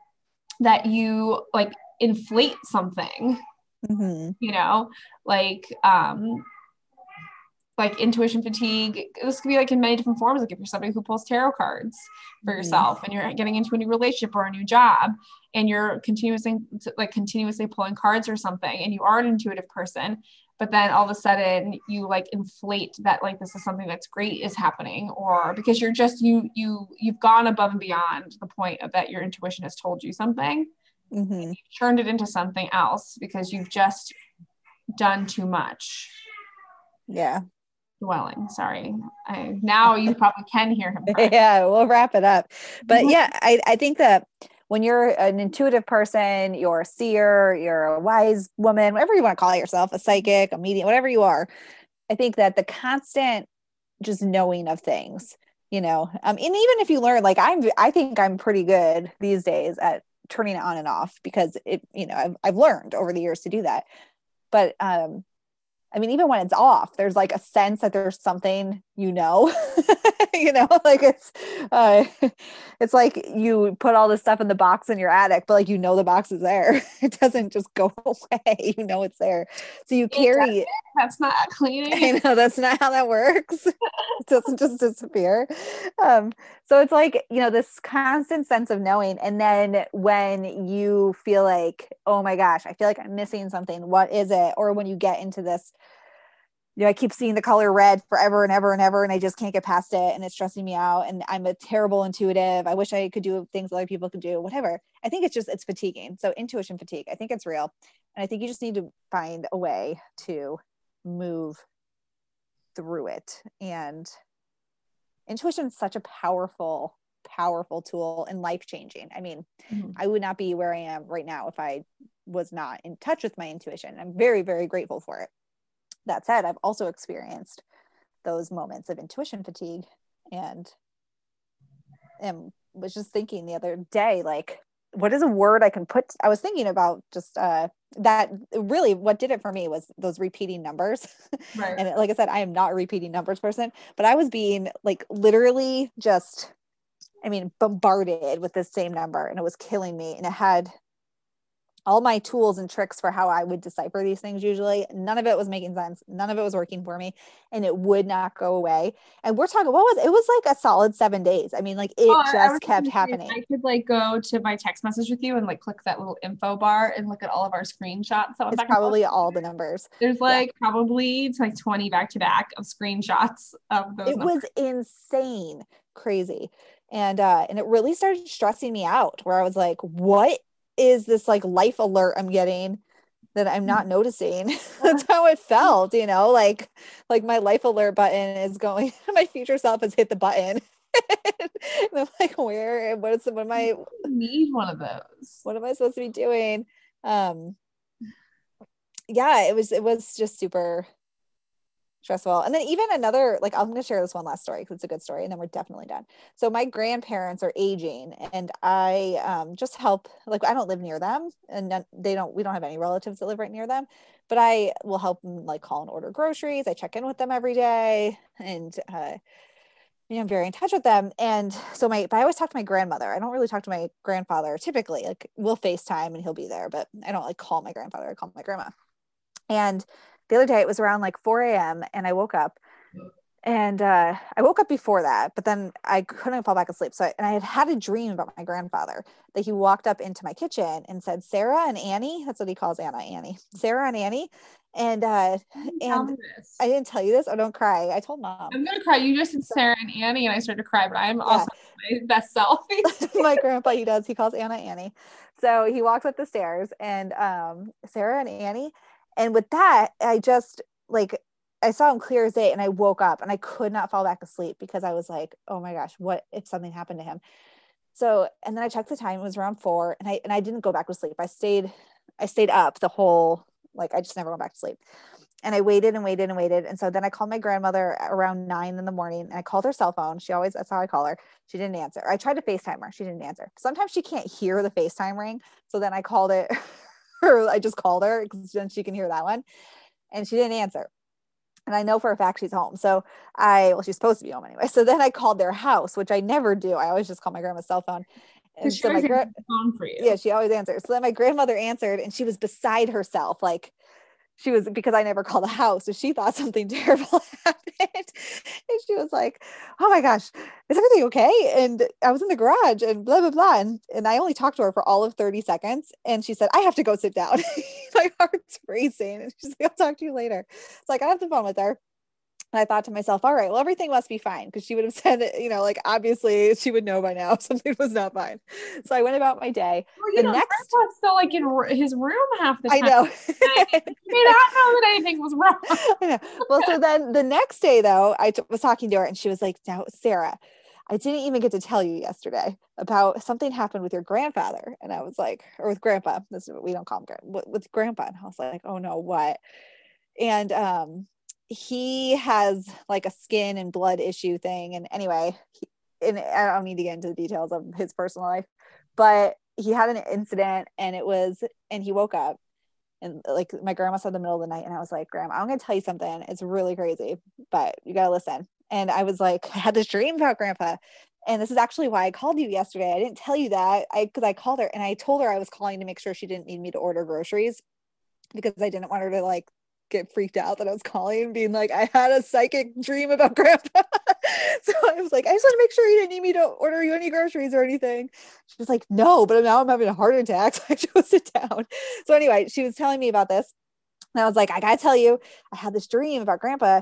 that you like inflate something mm-hmm. you know like um like intuition fatigue this could be like in many different forms like if you're somebody who pulls tarot cards for mm-hmm. yourself and you're getting into a new relationship or a new job and you're continuously like continuously pulling cards or something and you are an intuitive person but then all of a sudden you like inflate that like this is something that's great is happening or because you're just you you you've gone above and beyond the point of that your intuition has told you something. Mm-hmm. you've turned it into something else because you've just done too much. Yeah. Dwelling sorry. I now you probably can hear him. Yeah we'll wrap it up. But yeah i i think that when you're an intuitive person, you're a seer, you're a wise woman, whatever you want to call yourself, a psychic, a medium, whatever you are, I think that the constant just knowing of things, you know, um, and even if you learn, like I'm, I think I'm pretty good these days at turning it on and off because it, you know, I've, I've learned over the years to do that. But um, I mean, even when it's off, there's like a sense that there's something you know, you know, like it's uh it's like you put all this stuff in the box in your attic, but like you know the box is there. It doesn't just go away. You know it's there. So you carry it. That's not cleaning. I know that's not how that works. doesn't just disappear. Um, so it's like, you know, this constant sense of knowing. And then when you feel like, oh my gosh, I feel like I'm missing something, what is it? Or when you get into this you know, I keep seeing the color red forever and ever and ever, and I just can't get past it. And it's stressing me out. And I'm a terrible intuitive. I wish I could do things other people could do, whatever. I think it's just, it's fatiguing. So, intuition fatigue, I think it's real. And I think you just need to find a way to move through it. And intuition is such a powerful, powerful tool and life changing. I mean, mm-hmm. I would not be where I am right now if I was not in touch with my intuition. I'm very, very grateful for it that said, I've also experienced those moments of intuition fatigue and and was just thinking the other day, like, what is a word I can put? I was thinking about just uh, that really what did it for me was those repeating numbers. Right. and like I said, I am not a repeating numbers person, but I was being like literally just, I mean, bombarded with the same number and it was killing me. And it had all my tools and tricks for how I would decipher these things usually. None of it was making sense. None of it was working for me. And it would not go away. And we're talking, what was it? was like a solid seven days. I mean, like it oh, just kept happening. I could like go to my text message with you and like click that little info bar and look at all of our screenshots. That it's probably all the numbers. There's like yeah. probably like 20 back to back of screenshots of those. It numbers. was insane, crazy. And uh, and it really started stressing me out where I was like, what is this like life alert I'm getting that I'm not noticing. That's how it felt, you know, like like my life alert button is going, my future self has hit the button. and I'm like, where what is what am I need one of those? What am I supposed to be doing? Um yeah, it was it was just super stressful. And then even another, like I'm going to share this one last story because it's a good story, and then we're definitely done. So my grandparents are aging, and I um, just help. Like I don't live near them, and they don't. We don't have any relatives that live right near them, but I will help them like call and order groceries. I check in with them every day, and uh, you know, I'm very in touch with them. And so my, but I always talk to my grandmother. I don't really talk to my grandfather typically. Like we'll FaceTime and he'll be there, but I don't like call my grandfather. I call my grandma. And the other day it was around like 4 a.m. and I woke up and uh, I woke up before that, but then I couldn't fall back asleep. So, I, and I had had a dream about my grandfather that he walked up into my kitchen and said, Sarah and Annie, that's what he calls Anna, Annie, Sarah and Annie. And, uh, and I didn't tell you this. Oh, don't cry. I told mom. I'm to cry. You just said Sarah and Annie and I started to cry, but I'm yeah. also my best self. my grandpa, he does. He calls Anna Annie. So he walks up the stairs and um, Sarah and Annie, and with that, I just like I saw him clear as day and I woke up and I could not fall back asleep because I was like, oh my gosh, what if something happened to him? So and then I checked the time, it was around four, and I and I didn't go back to sleep. I stayed, I stayed up the whole like I just never went back to sleep. And I waited and waited and waited. And so then I called my grandmother around nine in the morning and I called her cell phone. She always, that's how I call her. She didn't answer. I tried to FaceTime her. She didn't answer. Sometimes she can't hear the FaceTime ring. So then I called it her, I just called her because then she can hear that one. And she didn't answer. And I know for a fact she's home. So I, well, she's supposed to be home anyway. So then I called their house, which I never do. I always just call my grandma's cell phone. And so my gra- phone for you. Yeah, she always answers. So then my grandmother answered and she was beside herself, like she was because I never called the house. So she thought something terrible happened. and she was like, Oh my gosh, is everything okay? And I was in the garage and blah, blah, blah. And, and I only talked to her for all of 30 seconds. And she said, I have to go sit down. my heart's racing. And she's like, I'll talk to you later. It's like, I have the phone with her. And I thought to myself, all right, well, everything must be fine because she would have said, you know, like obviously she would know by now something was not fine. So I went about my day. Well, you the know, next was still like in his room half the time. I know. I did not know that anything was wrong. I know. Well, so then the next day though, I t- was talking to her and she was like, now, Sarah, I didn't even get to tell you yesterday about something happened with your grandfather. And I was like, or with grandpa, this is what we don't call him with, with grandpa. And I was like, oh no, what? And um, he has like a skin and blood issue thing. And anyway, he, and I don't need to get into the details of his personal life, but he had an incident and it was, and he woke up and like my grandma said in the middle of the night and I was like, Grandma, I'm gonna tell you something. It's really crazy, but you gotta listen. And I was like, I had this dream about grandpa. And this is actually why I called you yesterday. I didn't tell you that I because I called her and I told her I was calling to make sure she didn't need me to order groceries because I didn't want her to like get freaked out that I was calling, and being like, I had a psychic dream about grandpa. so I was like, I just want to make sure you didn't need me to order you any groceries or anything. She was like, no, but now I'm having a heart attack. So I to sit down. So anyway, she was telling me about this. And I was like, I gotta tell you, I had this dream about grandpa.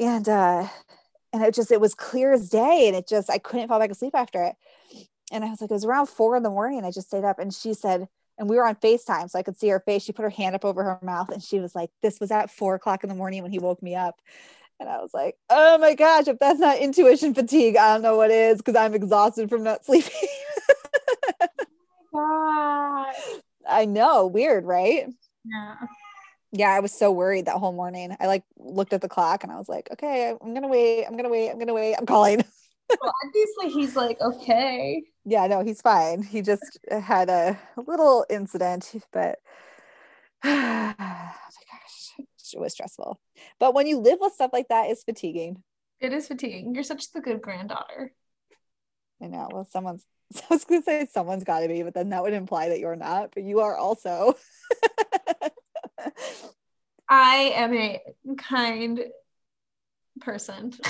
And uh and it just it was clear as day. And it just I couldn't fall back asleep after it. And I was like, it was around four in the morning. I just stayed up and she said, and we were on FaceTime, so I could see her face. She put her hand up over her mouth and she was like, This was at four o'clock in the morning when he woke me up. And I was like, Oh my gosh, if that's not intuition fatigue, I don't know what is because I'm exhausted from not sleeping. Oh God. I know, weird, right? Yeah. Yeah, I was so worried that whole morning. I like looked at the clock and I was like, okay, I'm gonna wait, I'm gonna wait, I'm gonna wait, I'm calling. Well, obviously he's like, okay. yeah, no, he's fine. He just had a little incident, but oh my gosh, it was stressful. But when you live with stuff like that, it's fatiguing. It is fatiguing. You're such the good granddaughter. I know. Well, someone's I was gonna say someone's gotta be, but then that would imply that you're not, but you are also. I am a kind person.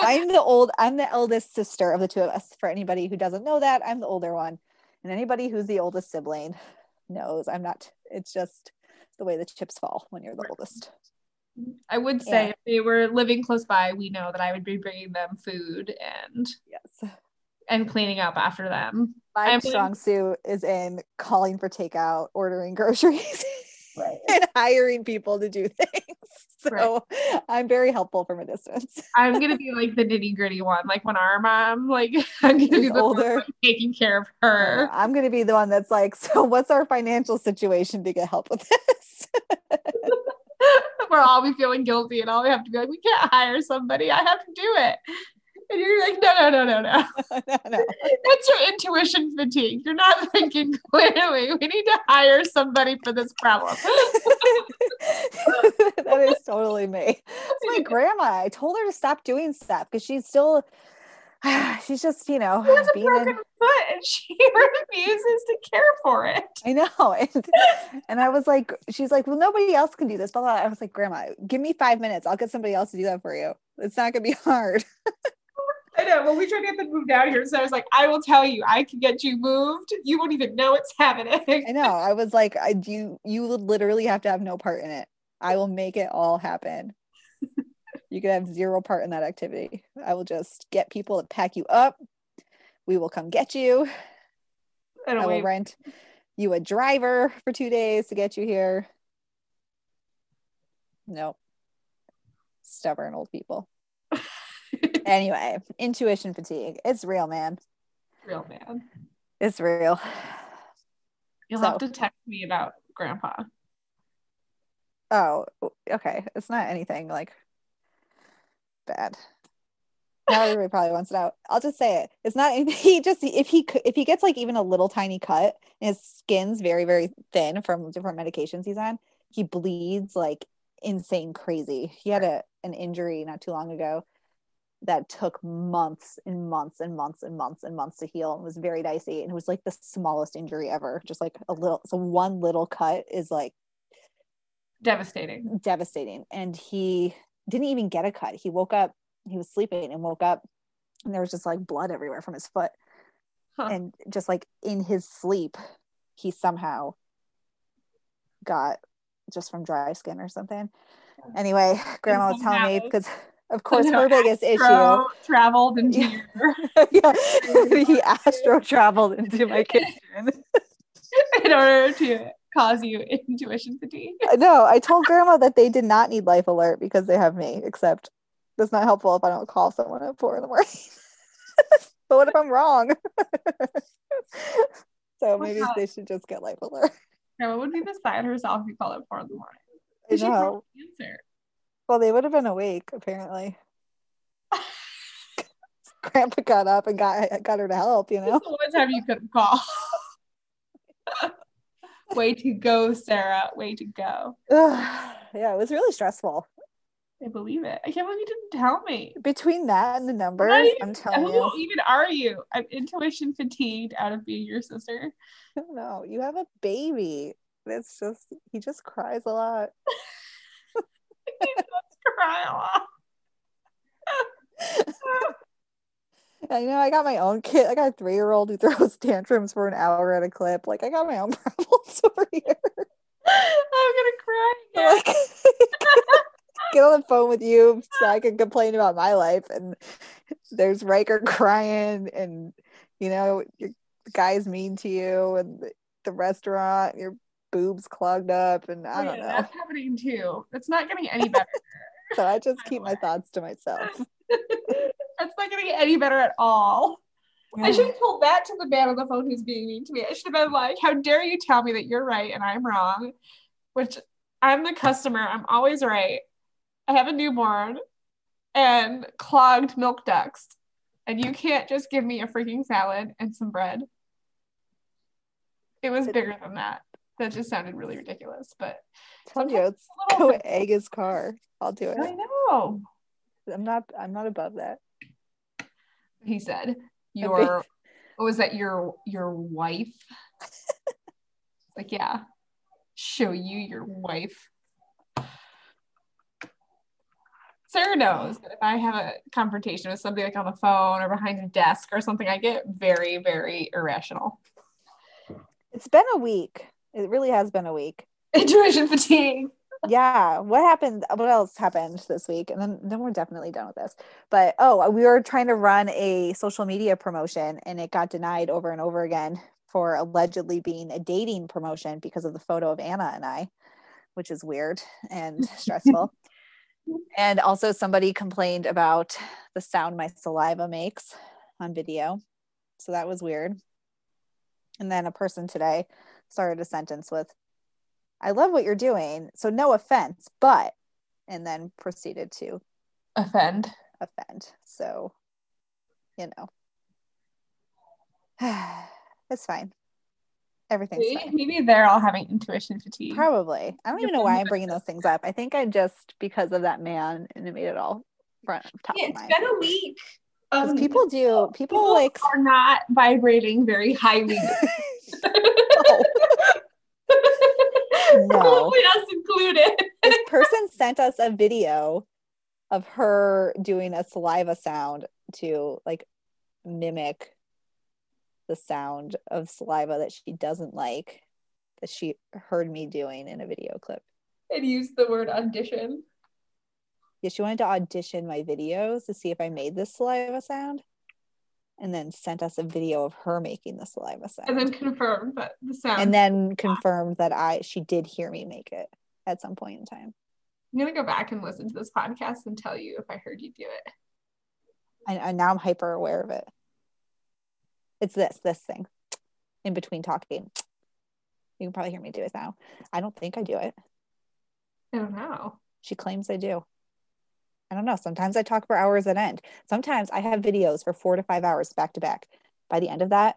I'm the old, I'm the eldest sister of the two of us. For anybody who doesn't know that, I'm the older one. And anybody who's the oldest sibling knows I'm not, it's just the way the chips fall when you're the oldest. I would say Yeah. if they were living close by, we know that I would be bringing them food and Yes. and cleaning up after them. My I'm- strong suit is in calling for takeout, ordering groceries, Right. and hiring people to do things. So Right. I'm very helpful from a distance. I'm gonna be like the nitty gritty one, like when our mom, like I'm gonna be the older. one taking care of Uh, her. I'm going to be the one that's like, so what's our financial situation to get help with this? Where I'll be feeling guilty and all we have to be like, we can't hire somebody. I have to do it. And you're like, no, no, no, no, no. no, no. That's your intuition fatigue. You're not thinking clearly. We need to hire somebody for this problem. that is totally me. It's my grandma. I told her to stop doing stuff because she's still, she's just, you know, She has a broken in, foot and she refuses to care for it. I know. And, and I was like, she's like, well, nobody else can do this. Blah, blah. I was like, Grandma, give me five minutes. I'll get somebody else to do that for you. It's not going to be hard. I know. Well, we tried to get them moved out here. So I was like, I will tell you, I can get you moved. You won't even know it's happening. I know. I was like, I do. You would literally have to have no part in it. I will make it all happen. you could have zero part in that activity. I will just get people to pack you up. We will come get you. I I will wait. rent you a driver for two days to get you here. Nope. Stubborn old people. Anyway, intuition fatigue. It's real, man. Real man. It's real. You'll So- have to text me about grandpa. Oh, okay. It's not anything like bad. Now everybody probably wants it out. I'll just say it. It's not. He just if he could if he gets like even a little tiny cut and his skin's very very thin from different medications he's on, he bleeds like insane crazy. He had a an injury not too long ago that took months and months and months and months and months to heal and was very dicey and it was like the smallest injury ever. Just like a little so one little cut is like Devastating. devastating. And he didn't even get a cut. He woke up, he was sleeping and woke up, and there was just like blood everywhere from his foot. Huh. And just like in his sleep, he somehow got just from dry skin or something. Anyway, grandma was telling me because, of course, her biggest issue. Traveled into Yeah. your yeah, he astro traveled into my kitchen. in order to cause you intuition fatigue. Uh, no, I told grandma that they did not need life alert because they have me, except that's not helpful if I don't call someone at four in the morning. but what if I'm wrong? so oh maybe not? they should just get life alert. Grandma would be beside herself if you called at four in the morning. I know. answer. Well, they would have been awake, apparently. Grandpa got up and got got her to help, you know. what time you couldn't call. Way to go, Sarah. Way to go. yeah, it was really stressful. I believe it. I can't believe you didn't tell me. Between that and the numbers, even- I'm telling Who you. even are you? I'm intuition fatigued out of being your sister. No, you have a baby. It's just he just cries a lot. Lot. I know I got my own kid. I got a three year old who throws tantrums for an hour at a clip. Like I got my own problems over here. I'm gonna cry like get on the phone with you so I can complain about my life. And there's Riker crying, and you know, your guy's mean to you, and the, the restaurant, your boobs clogged up, and I Oh, don't yeah, know. That's happening too. It's not getting any better. So I just keep my thoughts to myself. That's not getting any better at all. I should have told that to the man on the phone who's being mean to me. I should have been like, How dare you tell me that you're right and I'm wrong? Which I'm the customer. I'm always right. I have a newborn and clogged milk ducts. And you can't just give me a freaking salad and some bread. It was bigger than that. That just sounded really ridiculous. But Tell you, it's go little egg his car. I'll do it. I know. I'm not. I'm not above that. He said, Your what was that your your wife? like, yeah. Show you your wife. Sarah knows that if I have a confrontation with somebody like on the phone or behind a desk or something, I get very, very irrational. It's been a week. It really has been a week. Intuition fatigue. yeah. What happened what else happened this week? And then then we're definitely done with this. But oh we were trying to run a social media promotion and it got denied over and over again for allegedly being a dating promotion because of the photo of anna and i which is weird and stressful. And also somebody complained about the sound my saliva makes on video. So that was weird. And then a person today started a sentence with I love what you're doing. So no offense, but and then proceeded to Offend. offend. So, you know. it's fine. Everything's Maybe, fine. maybe they're all having intuition fatigue. Probably. I don't even know why I'm bringing those things up. I think I just because of that man and it made it all front top Yeah, of it's been a week. Um, of people do people, people like are not vibrating very highly. no. Probably us included. this person sent us a video of her doing a saliva sound to like mimic the sound of saliva that she doesn't like that she heard me doing in a video clip. and use the word audition. Yeah, she wanted to audition my videos to see if I made this saliva sound and then sent us a video of her making the saliva sound. And then confirm that the sound. and then confirmed that I she did hear me make it at some point in time. I'm gonna go back and listen to this podcast and tell you if I heard you do it. and, and now I'm hyper aware of it. It's this, this thing in between talking. You can probably hear me do it now. I don't think I do it. I don't know. She claims I do. I don't know. Sometimes I talk for hours at end. Sometimes I have videos for four to five hours back to back. By the end of that,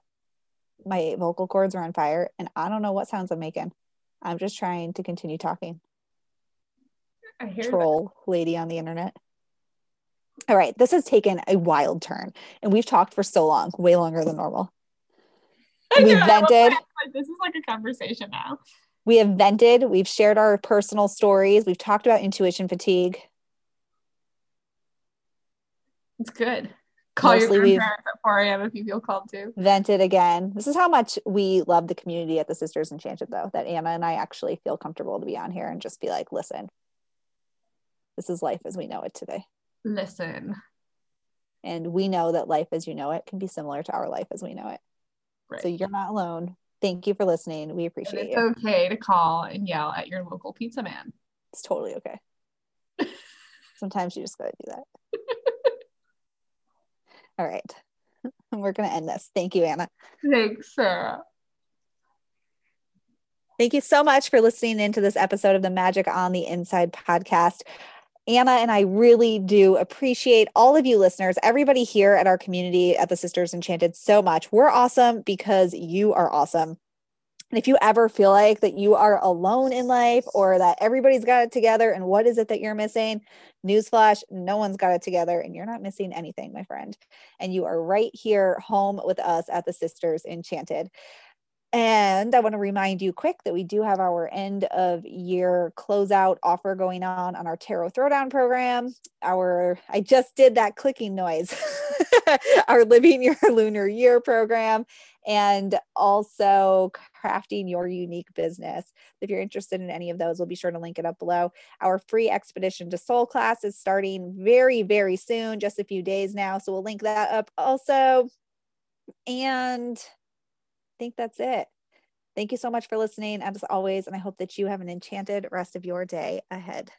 my vocal cords are on fire and I don't know what sounds I'm making. I'm just trying to continue talking. I hear troll lady on the internet. All right, this has taken a wild turn, and we've talked for so long, way longer than normal. We know, I love vented. Like, this is like a conversation now. We have vented, we've shared our personal stories, we've talked about intuition fatigue. It's good. Call Mostly your grandparents at 4 a.m. if you feel called to. vented again. This is how much we love the community at the Sisters Enchanted, though, that Anna and I actually feel comfortable to be on here and just be like, listen, this is life as we know it today. Listen. And we know that life as you know it can be similar to our life as we know it. Right. So you're not alone. Thank you for listening. We appreciate it's you. okay to call and yell at your local pizza man. It's totally okay. Sometimes you just gotta do that. All right. We're gonna end this. Thank you, Anna. Thanks, Sarah. Thank you so much for listening into this episode of the Magic on the Inside podcast. Anna and I really do appreciate all of you listeners, everybody here at our community at the Sisters Enchanted so much. We're awesome because you are awesome. And if you ever feel like that you are alone in life or that everybody's got it together and what is it that you're missing? Newsflash, no one's got it together and you're not missing anything, my friend. And you are right here home with us at the Sisters Enchanted. And I want to remind you quick that we do have our end of year closeout offer going on on our tarot throwdown program. Our I just did that clicking noise. our living your lunar year program and also crafting your unique business. If you're interested in any of those, we'll be sure to link it up below. Our free expedition to soul class is starting very, very soon, just a few days now. So we'll link that up also. And I think that's it. Thank you so much for listening, as always. And I hope that you have an enchanted rest of your day ahead.